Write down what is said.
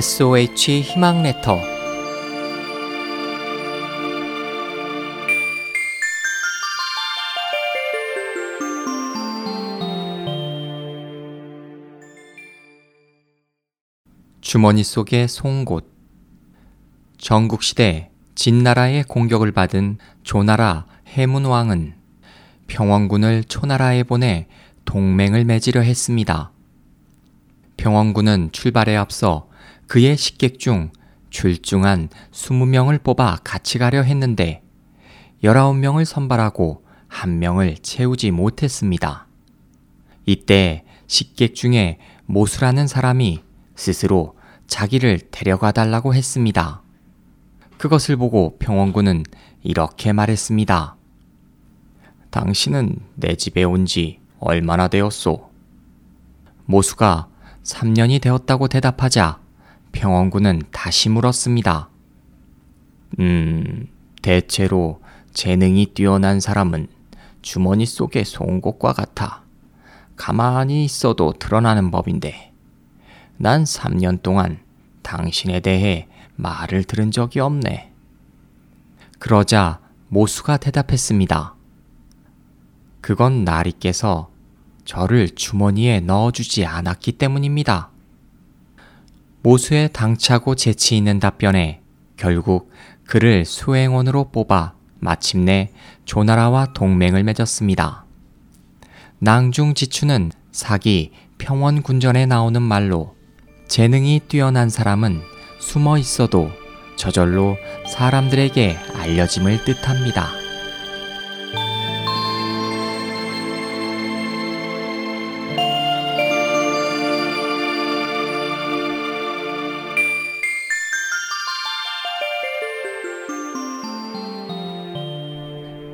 SOH 희망 레터 주머니 속의 송곳 전국시대 진나라의 공격을 받은 조나라 해문왕은 평원군을 초나라에 보내 동맹을 맺으려 했습니다. 평원군은 출발에 앞서 그의 식객 중 출중한 20명을 뽑아 같이 가려 했는데 19명을 선발하고 한 명을 채우지 못했습니다. 이때 식객 중에 모수라는 사람이 스스로 자기를 데려가 달라고 했습니다. 그것을 보고 평원군은 이렇게 말했습니다. 당신은 내 집에 온 지 얼마나 되었소? 모수가 3년이 되었다고 대답하자 평원군은 다시 물었습니다. 음, 대체로 재능이 뛰어난 사람은 주머니 속의 송곳과 같아 가만히 있어도 드러나는 법인데 난 3년 동안 당신에 대해 말을 들은 적이 없네. 그러자 모수가 대답했습니다. 그건 나리께서 저를 주머니에 넣어주지 않았기 때문입니다. 모수의 당차고 재치 있는 답변에 결국 그를 수행원으로 뽑아 마침내 조나라와 동맹을 맺었습니다. 낭중지추는 사기 평원군전에 나오는 말로 재능이 뛰어난 사람은 숨어 있어도 저절로 사람들에게 알려짐을 뜻합니다.